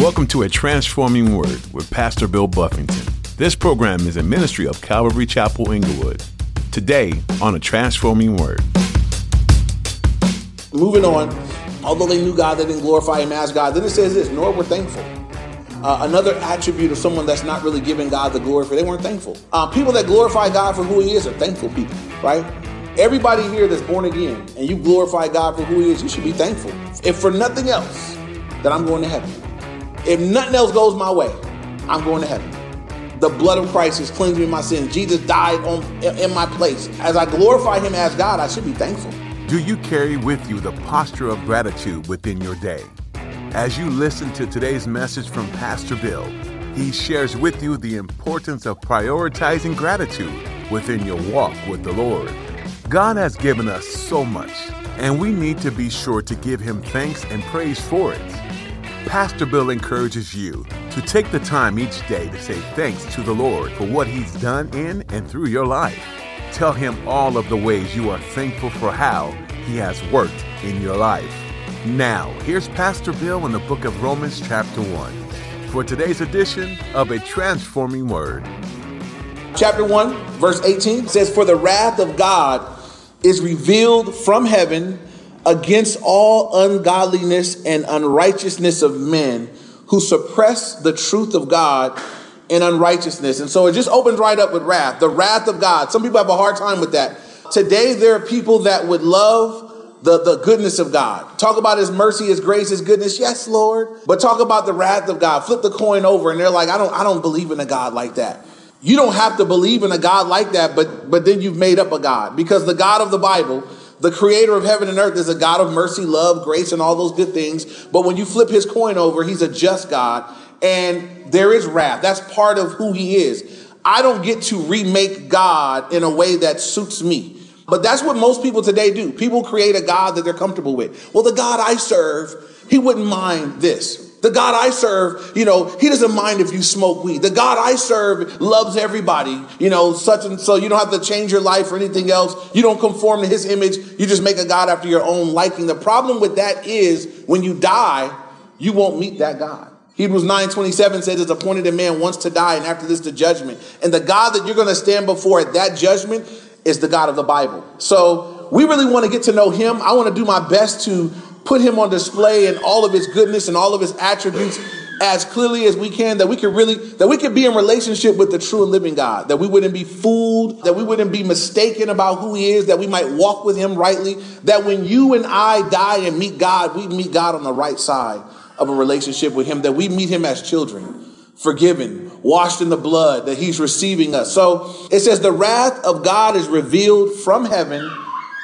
Welcome to A Transforming Word with Pastor Bill Buffington. This program is a ministry of Calvary Chapel Inglewood. Today on A Transforming Word. Moving on, although they knew God, they didn't glorify Him as God. Then it says this, nor were thankful. Uh, another attribute of someone that's not really giving God the glory for, they weren't thankful. Uh, people that glorify God for who He is are thankful people, right? Everybody here that's born again and you glorify God for who He is, you should be thankful. If for nothing else, that I'm going to heaven. If nothing else goes my way, I'm going to heaven. The blood of Christ has cleansed me of my sins. Jesus died on, in my place. As I glorify him as God, I should be thankful. Do you carry with you the posture of gratitude within your day? As you listen to today's message from Pastor Bill, he shares with you the importance of prioritizing gratitude within your walk with the Lord. God has given us so much, and we need to be sure to give him thanks and praise for it. Pastor Bill encourages you to take the time each day to say thanks to the Lord for what He's done in and through your life. Tell Him all of the ways you are thankful for how He has worked in your life. Now, here's Pastor Bill in the book of Romans, chapter 1, for today's edition of A Transforming Word. Chapter 1, verse 18 says, For the wrath of God is revealed from heaven against all ungodliness and unrighteousness of men who suppress the truth of God in unrighteousness. And so it just opens right up with wrath, the wrath of God. Some people have a hard time with that. Today, there are people that would love the, the goodness of God. Talk about his mercy, his grace, his goodness. Yes, Lord. But talk about the wrath of God. Flip the coin over and they're like, I don't, I don't believe in a God like that. You don't have to believe in a God like that, but, but then you've made up a God because the God of the Bible the creator of heaven and earth is a God of mercy, love, grace, and all those good things. But when you flip his coin over, he's a just God and there is wrath. That's part of who he is. I don't get to remake God in a way that suits me. But that's what most people today do. People create a God that they're comfortable with. Well, the God I serve, he wouldn't mind this. The God I serve, you know, he doesn't mind if you smoke weed. The God I serve loves everybody, you know, such and so you don't have to change your life or anything else. You don't conform to his image. You just make a God after your own liking. The problem with that is when you die, you won't meet that God. Hebrews 9:27 says it's appointed a man once to die and after this the judgment. And the God that you're going to stand before at that judgment is the God of the Bible. So we really want to get to know him. I want to do my best to put him on display in all of his goodness and all of his attributes as clearly as we can that we could really that we could be in relationship with the true and living God that we wouldn't be fooled that we wouldn't be mistaken about who he is that we might walk with him rightly that when you and I die and meet God we meet God on the right side of a relationship with him that we meet him as children forgiven washed in the blood that he's receiving us. So it says the wrath of God is revealed from heaven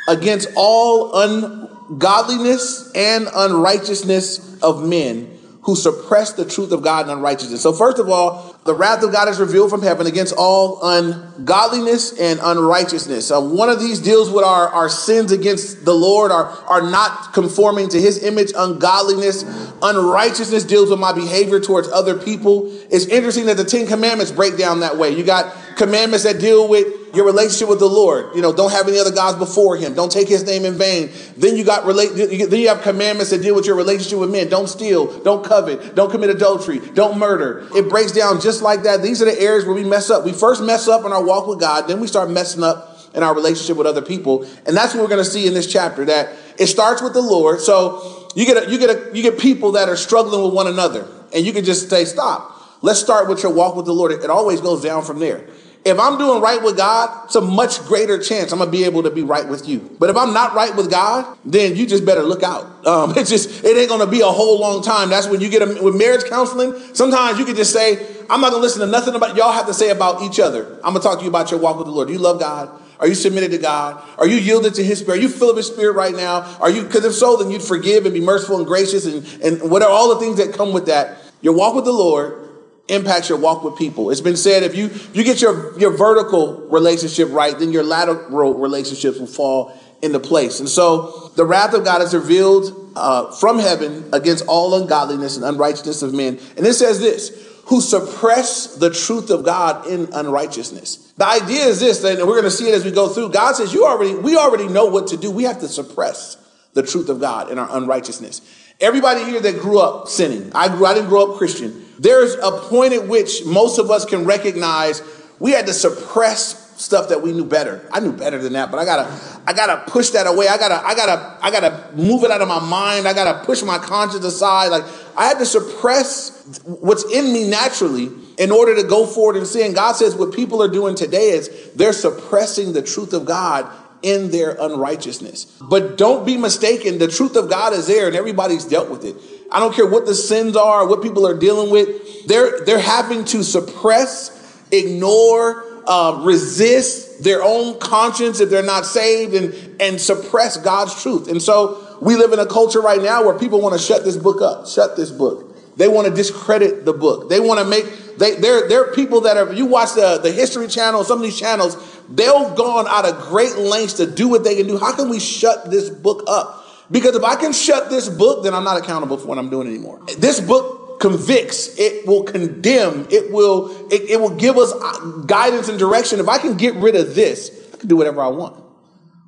against all un godliness and unrighteousness of men who suppress the truth of God and unrighteousness. So, first of all, the wrath of God is revealed from heaven against all ungodliness and unrighteousness. Uh, one of these deals with our, our sins against the Lord, are, are not conforming to his image. Ungodliness, unrighteousness deals with my behavior towards other people. It's interesting that the Ten Commandments break down that way. You got commandments that deal with your relationship with the Lord. You know, don't have any other gods before him. Don't take his name in vain. Then you got relate then you have commandments that deal with your relationship with men. Don't steal, don't covet, don't commit adultery, don't murder. It breaks down just like that. These are the areas where we mess up. We first mess up in our walk with God, then we start messing up in our relationship with other people. And that's what we're going to see in this chapter that it starts with the Lord. So you get a, you get a, you get people that are struggling with one another and you can just say, stop. Let's start with your walk with the Lord. It always goes down from there. If I'm doing right with God, it's a much greater chance I'm gonna be able to be right with you. But if I'm not right with God, then you just better look out. Um, it's just it ain't gonna be a whole long time. That's when you get a, with marriage counseling. Sometimes you can just say, "I'm not gonna listen to nothing about y'all have to say about each other. I'm gonna talk to you about your walk with the Lord. Do you love God? Are you submitted to God? Are you yielded to His Spirit? Are you filled with His Spirit right now? Are you? Because if so, then you'd forgive and be merciful and gracious and and whatever all the things that come with that. Your walk with the Lord impacts your walk with people. It's been said if you you get your your vertical relationship right, then your lateral relationships will fall into place. And so the wrath of God is revealed uh, from heaven against all ungodliness and unrighteousness of men. And it says this. Who suppress the truth of God in unrighteousness. The idea is this, and we're going to see it as we go through. God says, You already, we already know what to do. We have to suppress the truth of God in our unrighteousness. Everybody here that grew up sinning, I grew, I didn't grow up Christian. There's a point at which most of us can recognize we had to suppress stuff that we knew better. I knew better than that, but I gotta, I gotta push that away. I gotta, I gotta, I gotta move it out of my mind. I gotta push my conscience aside. Like I had to suppress what's in me naturally in order to go forward and sin. God says what people are doing today is they're suppressing the truth of God in their unrighteousness. But don't be mistaken, the truth of God is there and everybody's dealt with it. I don't care what the sins are, what people are dealing with. They're they're having to suppress, ignore, uh, resist their own conscience if they're not saved and, and suppress God's truth. And so we live in a culture right now where people want to shut this book up, shut this book. They want to discredit the book. They want to make, they, they're, they're people that are, you watch the, the History Channel, some of these channels, they've gone out of great lengths to do what they can do. How can we shut this book up? Because if I can shut this book, then I'm not accountable for what I'm doing anymore. This book convicts, it will condemn, it will, it, it will give us uh, guidance and direction. If I can get rid of this, I can do whatever I want.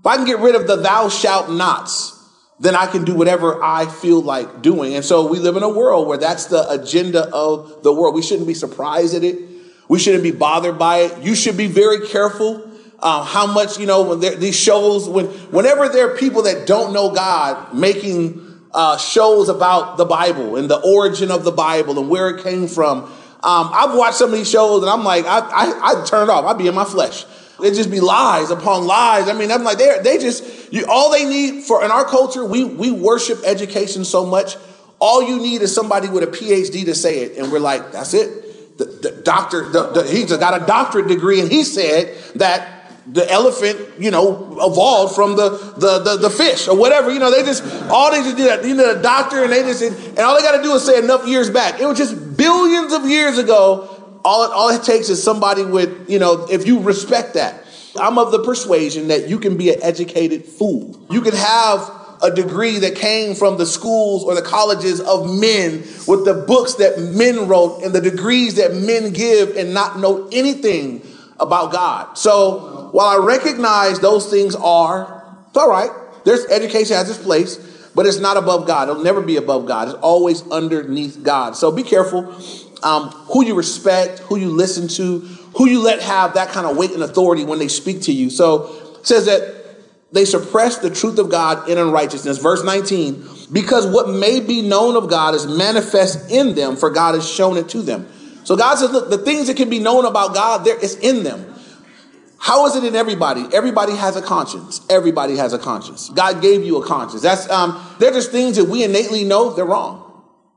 If I can get rid of the thou shalt nots, then I can do whatever I feel like doing. And so we live in a world where that's the agenda of the world. We shouldn't be surprised at it. We shouldn't be bothered by it. You should be very careful uh, how much, you know, when these shows, when, whenever there are people that don't know God making uh, shows about the Bible and the origin of the Bible and where it came from. Um, I've watched some of these shows and I'm like, I, I, I turn it off. I'd be in my flesh. It'd just be lies upon lies. I mean, I'm like, they they just you, all they need for in our culture. We we worship education so much. All you need is somebody with a PhD to say it, and we're like, that's it. The, the doctor, the, the, he's got a doctorate degree, and he said that the elephant, you know, evolved from the, the, the, the, fish or whatever. You know, they just, all they just did, that. you know, the doctor and they just, and all they got to do is say enough years back. It was just billions of years ago. All it, all it takes is somebody with, you know, if you respect that. I'm of the persuasion that you can be an educated fool. You can have a degree that came from the schools or the colleges of men with the books that men wrote and the degrees that men give and not know anything about God. So, while I recognize those things are, it's all right. There's education has its place, but it's not above God. It'll never be above God. It's always underneath God. So be careful um, who you respect, who you listen to, who you let have that kind of weight and authority when they speak to you. So it says that they suppress the truth of God in unrighteousness. Verse 19, because what may be known of God is manifest in them, for God has shown it to them. So God says, look, the things that can be known about God, there is in them. How is it in everybody? Everybody has a conscience. Everybody has a conscience. God gave you a conscience. That's um, they're just things that we innately know they're wrong.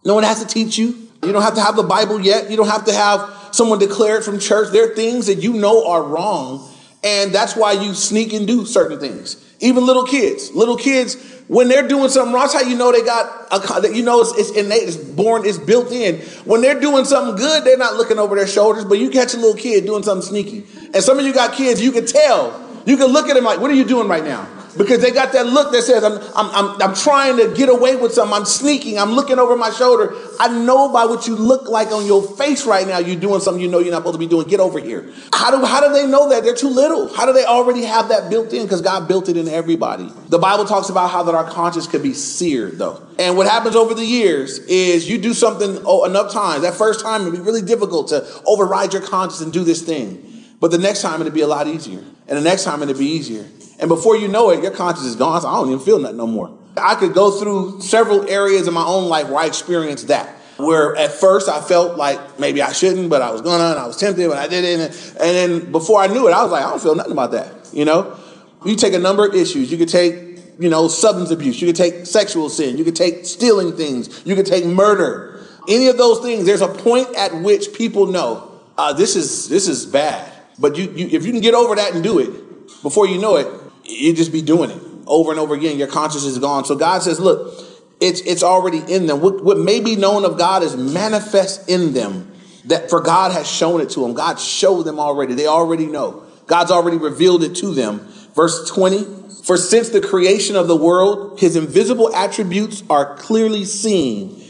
No one has to teach you. You don't have to have the Bible yet. You don't have to have someone declare it from church. There are things that you know are wrong, and that's why you sneak and do certain things. Even little kids, little kids when they're doing something wrong, that's how you know they got a, you know it's, it's innate, it's born, it's built in. When they're doing something good, they're not looking over their shoulders, but you catch a little kid doing something sneaky. And some of you got kids, you can tell. You can look at them like, what are you doing right now? Because they got that look that says, I'm, I'm, I'm, I'm, trying to get away with something. I'm sneaking. I'm looking over my shoulder. I know by what you look like on your face right now, you're doing something you know you're not supposed to be doing. Get over here. How do, how do they know that? They're too little. How do they already have that built in? Because God built it in everybody. The Bible talks about how that our conscience could be seared, though. And what happens over the years is you do something oh, enough times. That first time, it'd be really difficult to override your conscience and do this thing. But the next time, it'd be a lot easier. And the next time, it'd be easier. And before you know it, your conscience is gone. So I don't even feel nothing no more. I could go through several areas in my own life where I experienced that. Where at first I felt like maybe I shouldn't, but I was gonna, and I was tempted, but I didn't. And then before I knew it, I was like, I don't feel nothing about that. You know, you take a number of issues. You could take, you know, substance abuse. You could take sexual sin. You could take stealing things. You could take murder. Any of those things. There's a point at which people know uh, this is this is bad. But you, you, if you can get over that and do it, before you know it, you just be doing it over and over again. Your conscience is gone. So God says, look, it's, it's already in them. What, what may be known of God is manifest in them. That for God has shown it to them. God showed them already. They already know. God's already revealed it to them. Verse 20, for since the creation of the world, his invisible attributes are clearly seen,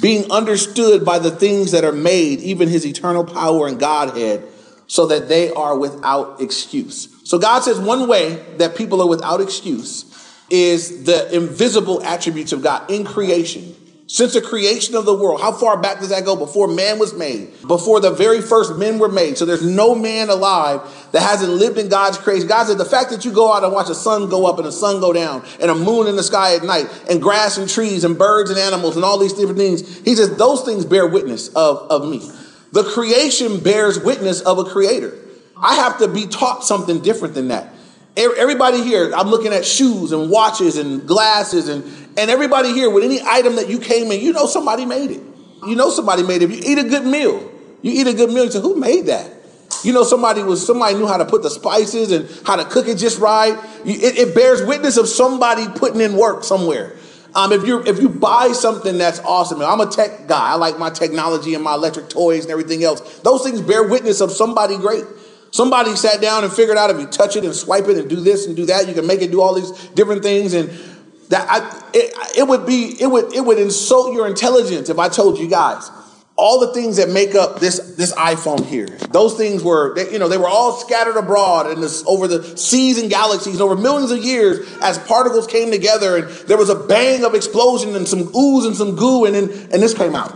being understood by the things that are made, even his eternal power and Godhead, so that they are without excuse. So God says one way that people are without excuse is the invisible attributes of God in creation. since the creation of the world. How far back does that go? Before man was made, before the very first men were made. So there's no man alive that hasn't lived in God's creation. God said the fact that you go out and watch the sun go up and the sun go down and a moon in the sky at night and grass and trees and birds and animals and all these different things, he says those things bear witness of, of me. The creation bears witness of a creator. I have to be taught something different than that. Everybody here, I'm looking at shoes and watches and glasses and, and everybody here with any item that you came in, you know somebody made it. You know somebody made it. If you eat a good meal, you eat a good meal, you say, who made that? You know somebody was somebody knew how to put the spices and how to cook it just right. It, it bears witness of somebody putting in work somewhere. Um, if you if you buy something that's awesome, I'm a tech guy. I like my technology and my electric toys and everything else. Those things bear witness of somebody great. Somebody sat down and figured out if you touch it and swipe it and do this and do that, you can make it do all these different things. And that I, it, it would be it would it would insult your intelligence if I told you guys all the things that make up this this iPhone here. Those things were they, you know they were all scattered abroad and this over the seas and galaxies over millions of years as particles came together and there was a bang of explosion and some ooze and some goo and then and this came out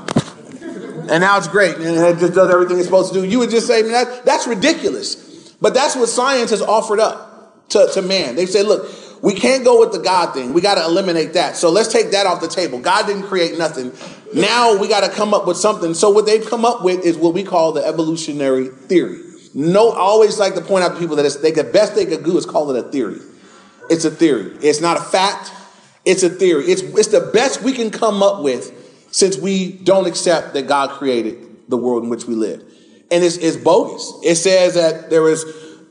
and now it's great, and it just does everything it's supposed to do. You would just say, that, that's ridiculous. But that's what science has offered up to, to man. They say, look, we can't go with the God thing. We got to eliminate that. So let's take that off the table. God didn't create nothing. Now we got to come up with something. So what they've come up with is what we call the evolutionary theory. No, I always like to point out to people that it's, they, the best they could do is call it a theory. It's a theory. It's not a fact. It's a theory. It's, it's the best we can come up with since we don't accept that God created the world in which we live. And it's, it's bogus. It says that there was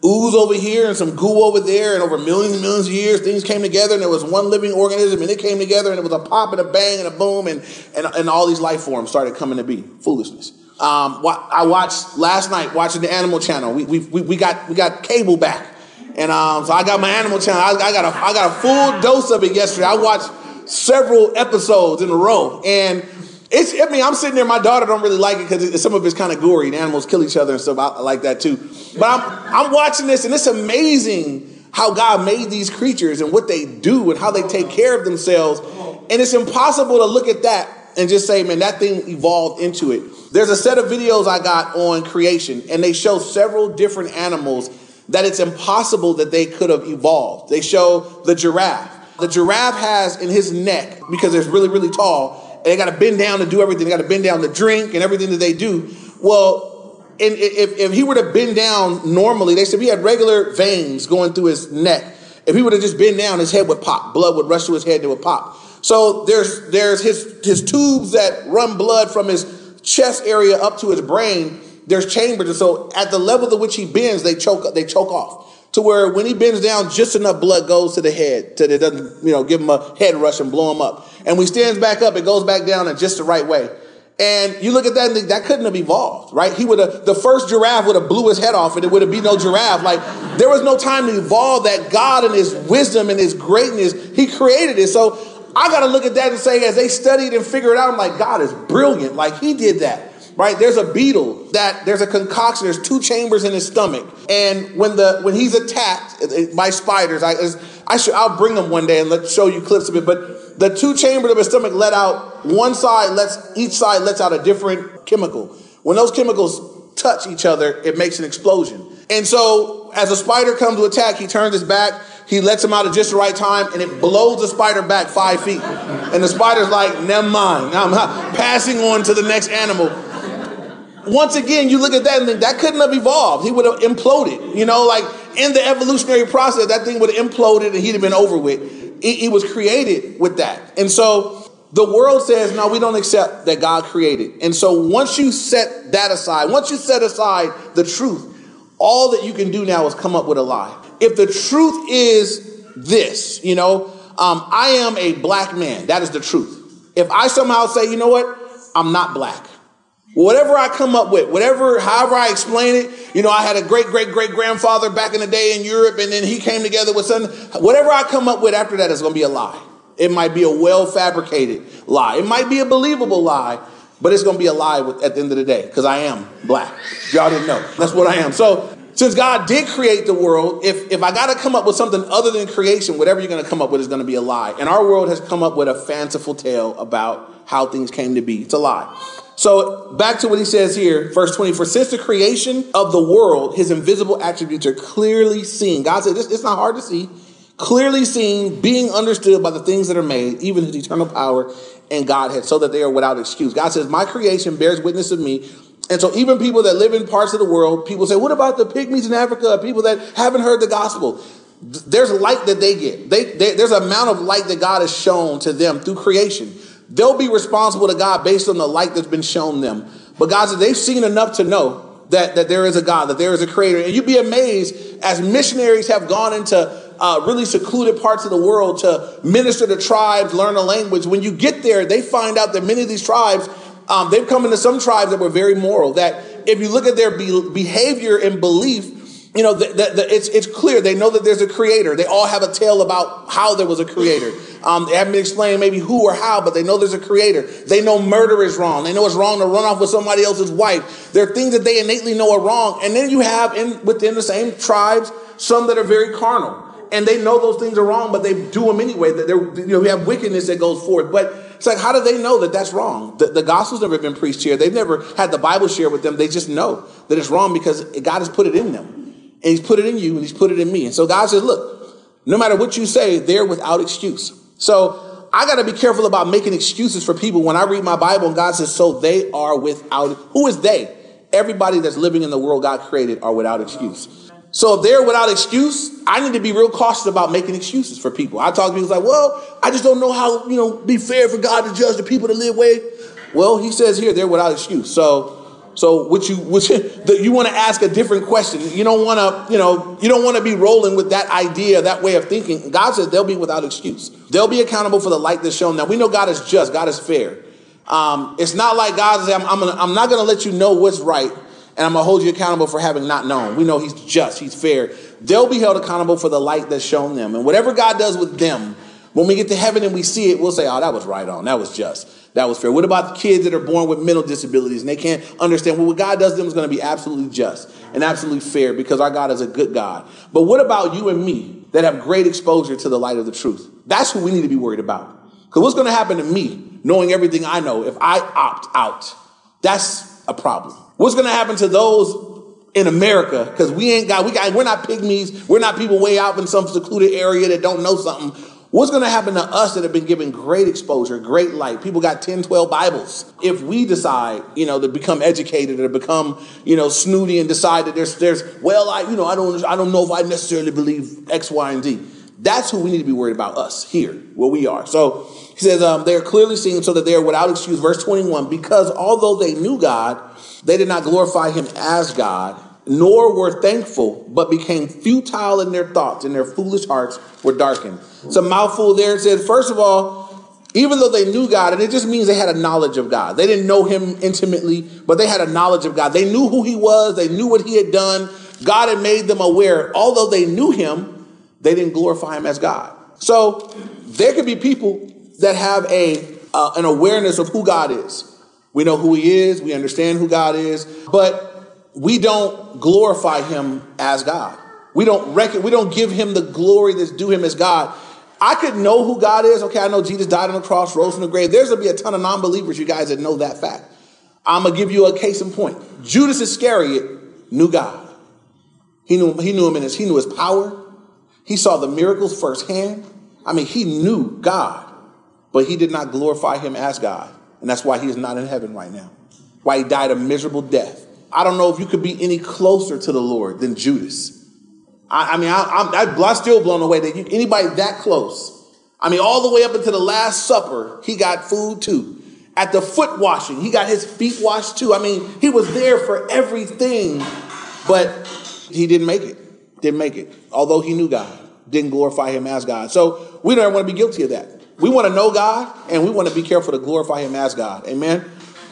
ooze over here and some goo over there, and over millions and millions of years, things came together, and there was one living organism, and it came together, and it was a pop and a bang and a boom, and, and, and all these life forms started coming to be. Foolishness. Um, I watched last night watching the Animal Channel. We, we, we, got, we got cable back. And um, so I got my Animal Channel. I, I, got a, I got a full dose of it yesterday. I watched several episodes in a row. And it's, I mean, I'm sitting there, my daughter don't really like it because some of it's kind of gory and animals kill each other and stuff. I, like that too. But I'm, I'm watching this and it's amazing how God made these creatures and what they do and how they take care of themselves. And it's impossible to look at that and just say, man, that thing evolved into it. There's a set of videos I got on creation and they show several different animals that it's impossible that they could have evolved. They show the giraffe the giraffe has in his neck, because it's really, really tall, and they got to bend down to do everything. They got to bend down to drink and everything that they do. Well, and if, if he were to bend down normally, they said he had regular veins going through his neck. If he would have just bent down, his head would pop. Blood would rush to his head and it would pop. So there's there's his his tubes that run blood from his chest area up to his brain. There's chambers, and so at the level to which he bends, they choke they choke off to where when he bends down, just enough blood goes to the head so that it doesn't, you know, give him a head rush and blow him up. And when he stands back up, it goes back down in just the right way. And you look at that that couldn't have evolved, right? He would have, the first giraffe would have blew his head off and it would have been no giraffe. Like there was no time to evolve that God and his wisdom and his greatness, he created it. So I got to look at that and say, as they studied and figured it out, I'm like, God is brilliant. Like he did that right? There's a beetle that there's a concoction. There's two chambers in his stomach, and when the when he's attacked by spiders, I I should I'll bring them one day and let show you clips of it. But the two chambers of his stomach let out one side lets each side lets out a different chemical. When those chemicals touch each other, it makes an explosion. And so as a spider comes to attack, he turns his back. He lets him out at just the right time, and it blows the spider back five feet. And the spider's like, never mind. I'm passing on to the next animal once again, you look at that and think that couldn't have evolved. He would have imploded. You know, like in the evolutionary process, that thing would have imploded and he'd have been over with. He was created with that. And so the world says, no, we don't accept that God created. And so once you set that aside, once you set aside the truth, all that you can do now is come up with a lie. If the truth is this, you know, um, I am a black man, that is the truth. If I somehow say, you know what, I'm not black. Whatever I come up with, whatever, however I explain it, you know, I had a great, great, great grandfather back in the day in Europe, and then he came together with something. Whatever I come up with after that is going to be a lie. It might be a well fabricated lie. It might be a believable lie, but it's going to be a lie at the end of the day because I am black. Y'all didn't know. That's what I am. So, since God did create the world, if, if I got to come up with something other than creation, whatever you're going to come up with is going to be a lie. And our world has come up with a fanciful tale about how things came to be. It's a lie. So back to what he says here, verse 20. For since the creation of the world, his invisible attributes are clearly seen. God said, this, it's not hard to see. Clearly seen, being understood by the things that are made, even his eternal power and Godhead, so that they are without excuse. God says, My creation bears witness of me. And so even people that live in parts of the world, people say, What about the pygmies in Africa? People that haven't heard the gospel. There's light that they get. They, they, there's an amount of light that God has shown to them through creation. They'll be responsible to God based on the light that's been shown them. But God said they've seen enough to know that, that there is a God, that there is a creator. And you'd be amazed as missionaries have gone into uh, really secluded parts of the world to minister to tribes, learn a language. When you get there, they find out that many of these tribes, um, they've come into some tribes that were very moral. That if you look at their be- behavior and belief, you know, the, the, the, it's, it's clear. They know that there's a creator. They all have a tale about how there was a creator. Um, they haven't been explaining maybe who or how, but they know there's a creator. They know murder is wrong. They know it's wrong to run off with somebody else's wife. There are things that they innately know are wrong. And then you have in within the same tribes some that are very carnal. And they know those things are wrong, but they do them anyway. That you know, we have wickedness that goes forth. But it's like, how do they know that that's wrong? The, the gospel's never been preached here. They've never had the Bible shared with them. They just know that it's wrong because God has put it in them. And he's put it in you and he's put it in me. And so God says, look, no matter what you say, they're without excuse. So I got to be careful about making excuses for people when I read my Bible and God says, so they are without. Who is they? Everybody that's living in the world God created are without excuse. So if they're without excuse, I need to be real cautious about making excuses for people. I talk to people like, well, I just don't know how, you know, be fair for God to judge the people that live way. Well, he says here they're without excuse. So so what you what you, you want to ask a different question. You don't want to, you know, you don't want to be rolling with that idea, that way of thinking. God says they'll be without excuse. They'll be accountable for the light that's shown. Now we know God is just, God is fair. Um, it's not like God says, I'm, I'm, gonna, I'm not going to let you know what's right, and I'm going to hold you accountable for having not known. We know He's just, He's fair. They'll be held accountable for the light that's shown them, and whatever God does with them, when we get to heaven and we see it, we'll say, "Oh, that was right on. That was just." That was fair. What about the kids that are born with mental disabilities and they can't understand? Well, what God does to them is going to be absolutely just and absolutely fair because our God is a good God. But what about you and me that have great exposure to the light of the truth? That's who we need to be worried about. Because what's going to happen to me, knowing everything I know, if I opt out? That's a problem. What's going to happen to those in America because we ain't got we got we're not pygmies we're not people way out in some secluded area that don't know something What's going to happen to us that have been given great exposure, great light? People got 10, 12 Bibles. If we decide, you know, to become educated or become, you know, snooty and decide that there's, there's, well, I, you know, I don't, I don't know if I necessarily believe X, Y, and Z. That's who we need to be worried about us here, where we are. So he says, um, they are clearly seen so that they are without excuse. Verse 21, because although they knew God, they did not glorify him as God nor were thankful, but became futile in their thoughts, and their foolish hearts were darkened. It's a mouthful there. It first of all, even though they knew God, and it just means they had a knowledge of God. They didn't know Him intimately, but they had a knowledge of God. They knew who He was, they knew what He had done. God had made them aware. Although they knew Him, they didn't glorify Him as God. So there could be people that have a uh, an awareness of who God is. We know who He is, we understand who God is, but we don't glorify him as God. We don't reckon, we don't give him the glory that's due him as God. I could know who God is. Okay, I know Jesus died on the cross, rose from the grave. There's gonna be a ton of non-believers, you guys, that know that fact. I'm gonna give you a case in point. Judas Iscariot knew God. He knew, he knew him in his, he knew his power. He saw the miracles firsthand. I mean, he knew God, but he did not glorify him as God. And that's why he is not in heaven right now. Why he died a miserable death. I don't know if you could be any closer to the Lord than Judas. I, I mean, I, am I'm still blown away that you, anybody that close. I mean, all the way up into the Last Supper, he got food too. At the foot washing, he got his feet washed too. I mean, he was there for everything, but he didn't make it. Didn't make it. Although he knew God, didn't glorify him as God. So we don't want to be guilty of that. We want to know God and we want to be careful to glorify him as God. Amen.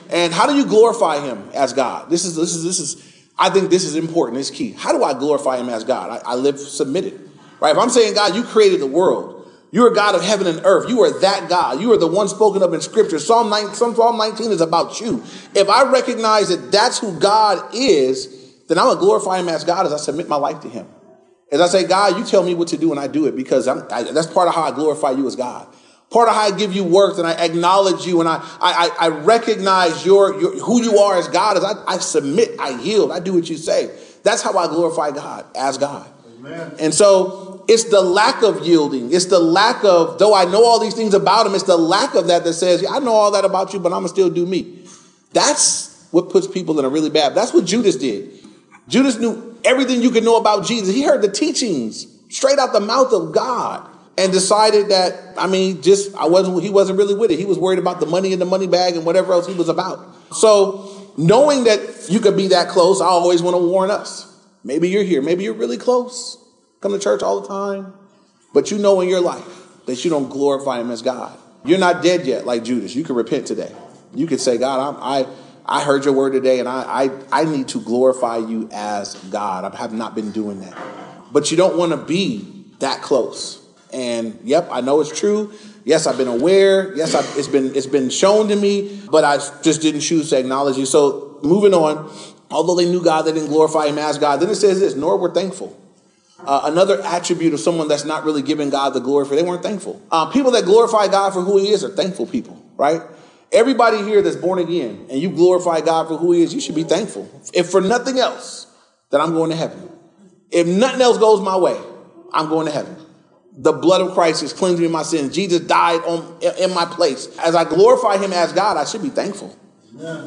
And how do you glorify him as God? This is this is this is I think this is important, it's key. How do I glorify him as God? I, I live submitted. Right? If I'm saying, God, you created the world, you're a God of heaven and earth. You are that God. You are the one spoken of in Scripture. Psalm 19, Psalm 19 is about you. If I recognize that that's who God is, then I'm going to glorify Him as God as I submit my life to Him. As I say, God, you tell me what to do and I do it because I, that's part of how I glorify you as God. Part of how I give you worth and I acknowledge you and I, I, I recognize your, your, who you are as God is I, I submit, I yield, I do what you say. That's how I glorify God as God. Amen. And so it's the lack of yielding. It's the lack of, though I know all these things about him, it's the lack of that that says, yeah, I know all that about you, but I'm going to still do me. That's what puts people in a really bad. That's what Judas did. Judas knew everything you could know about Jesus. He heard the teachings straight out the mouth of God and decided that I mean, just I wasn't he wasn't really with it. He was worried about the money in the money bag and whatever else he was about. So knowing that you could be that close, I always want to warn us. Maybe you're here, maybe you're really close, come to church all the time, but you know in your life that you don't glorify him as God. You're not dead yet, like Judas. You can repent today. You could say, God, I'm, i I heard your word today, and I, I I need to glorify you as God. I have not been doing that, but you don't want to be that close. And yep, I know it's true. Yes, I've been aware. Yes, I've, it's been it's been shown to me, but I just didn't choose to acknowledge you. So moving on, although they knew God, they didn't glorify Him as God. Then it says this: nor were thankful. Uh, another attribute of someone that's not really giving God the glory for they weren't thankful. Uh, people that glorify God for who He is are thankful people, right? Everybody here that's born again and you glorify God for who He is, you should be thankful. If for nothing else, that I'm going to heaven. If nothing else goes my way, I'm going to heaven the blood of Christ is cleansing me of my sins. Jesus died on, in my place. As I glorify him as God, I should be thankful.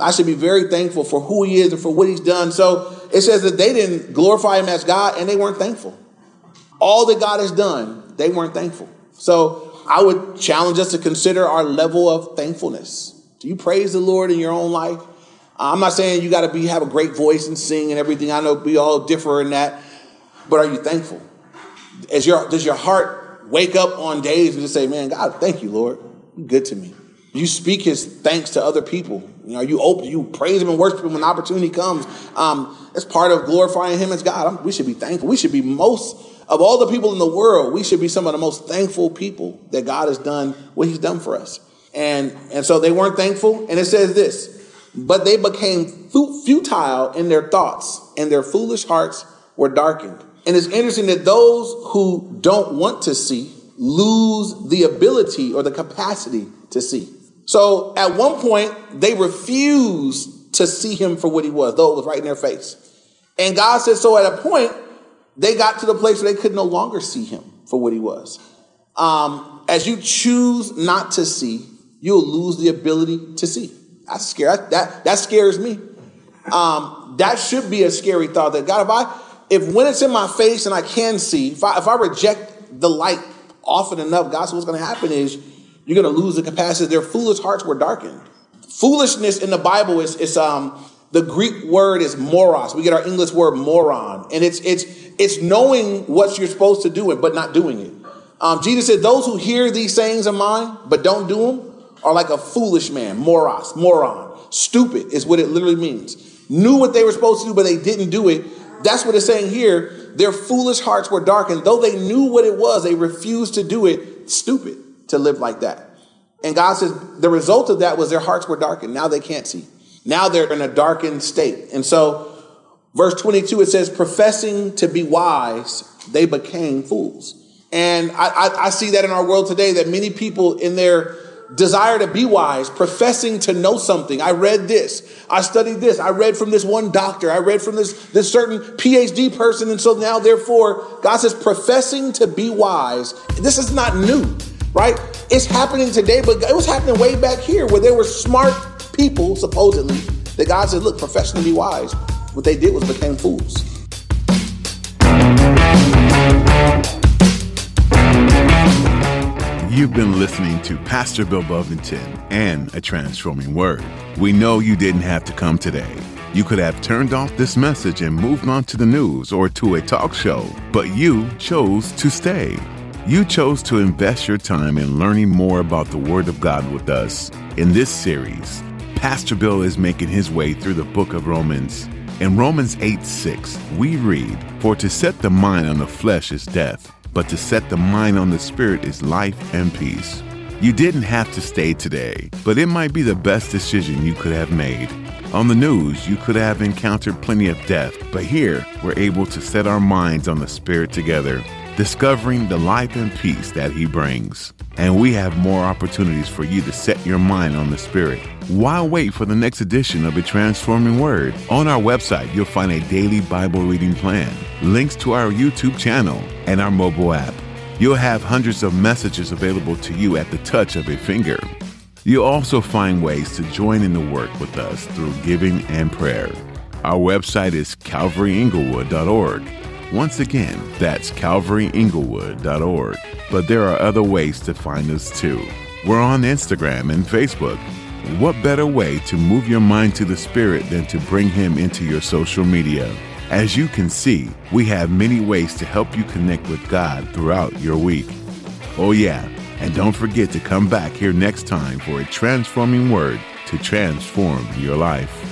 I should be very thankful for who he is and for what he's done. So it says that they didn't glorify him as God and they weren't thankful. All that God has done, they weren't thankful. So I would challenge us to consider our level of thankfulness. Do you praise the Lord in your own life? I'm not saying you got to be have a great voice and sing and everything. I know we all differ in that, but are you thankful? As your does your heart wake up on days and just say, man, God, thank you, Lord. You're good to me. You speak his thanks to other people. You know, you open, you praise him and worship him when opportunity comes. Um, it's part of glorifying him as God. I'm, we should be thankful. We should be most of all the people in the world. We should be some of the most thankful people that God has done what he's done for us. And, and so they weren't thankful. And it says this, but they became futile in their thoughts and their foolish hearts were darkened. And it's interesting that those who don't want to see lose the ability or the capacity to see. So at one point, they refused to see him for what he was, though it was right in their face. And God said, so at a point, they got to the place where they could no longer see him for what he was. Um, as you choose not to see, you'll lose the ability to see. That's scary. That, that scares me. Um, that should be a scary thought that God, if I, if when it's in my face and I can see, if I, if I reject the light often enough, God, so what's going to happen is you're going to lose the capacity. Their foolish hearts were darkened. Foolishness in the Bible is, is um, the Greek word is moros. We get our English word moron, and it's it's it's knowing what you're supposed to do but not doing it. Um, Jesus said, "Those who hear these sayings of mine but don't do them are like a foolish man, moros, moron, stupid is what it literally means. Knew what they were supposed to do, but they didn't do it that's what it's saying here. Their foolish hearts were darkened. Though they knew what it was, they refused to do it. Stupid to live like that. And God says the result of that was their hearts were darkened. Now they can't see. Now they're in a darkened state. And so, verse 22, it says, professing to be wise, they became fools. And I, I, I see that in our world today that many people in their desire to be wise, professing to know something. I read this. I studied this. I read from this one doctor. I read from this, this certain PhD person. And so now, therefore, God says, professing to be wise. This is not new, right? It's happening today, but it was happening way back here where there were smart people, supposedly, that God said, look, professing to be wise. What they did was became fools. You've been listening to Pastor Bill Buffington and A Transforming Word. We know you didn't have to come today. You could have turned off this message and moved on to the news or to a talk show, but you chose to stay. You chose to invest your time in learning more about the Word of God with us. In this series, Pastor Bill is making his way through the book of Romans. In Romans 8 6, we read, For to set the mind on the flesh is death but to set the mind on the Spirit is life and peace. You didn't have to stay today, but it might be the best decision you could have made. On the news, you could have encountered plenty of death, but here we're able to set our minds on the Spirit together, discovering the life and peace that He brings. and we have more opportunities for you to set your mind on the Spirit. Why wait for the next edition of A Transforming Word? On our website, you'll find a daily Bible reading plan, links to our YouTube channel, and our mobile app. You'll have hundreds of messages available to you at the touch of a finger. You'll also find ways to join in the work with us through giving and prayer. Our website is calvaryinglewood.org. Once again, that's calvaryinglewood.org. But there are other ways to find us too. We're on Instagram and Facebook. What better way to move your mind to the Spirit than to bring Him into your social media? As you can see, we have many ways to help you connect with God throughout your week. Oh, yeah, and don't forget to come back here next time for a transforming word to transform your life.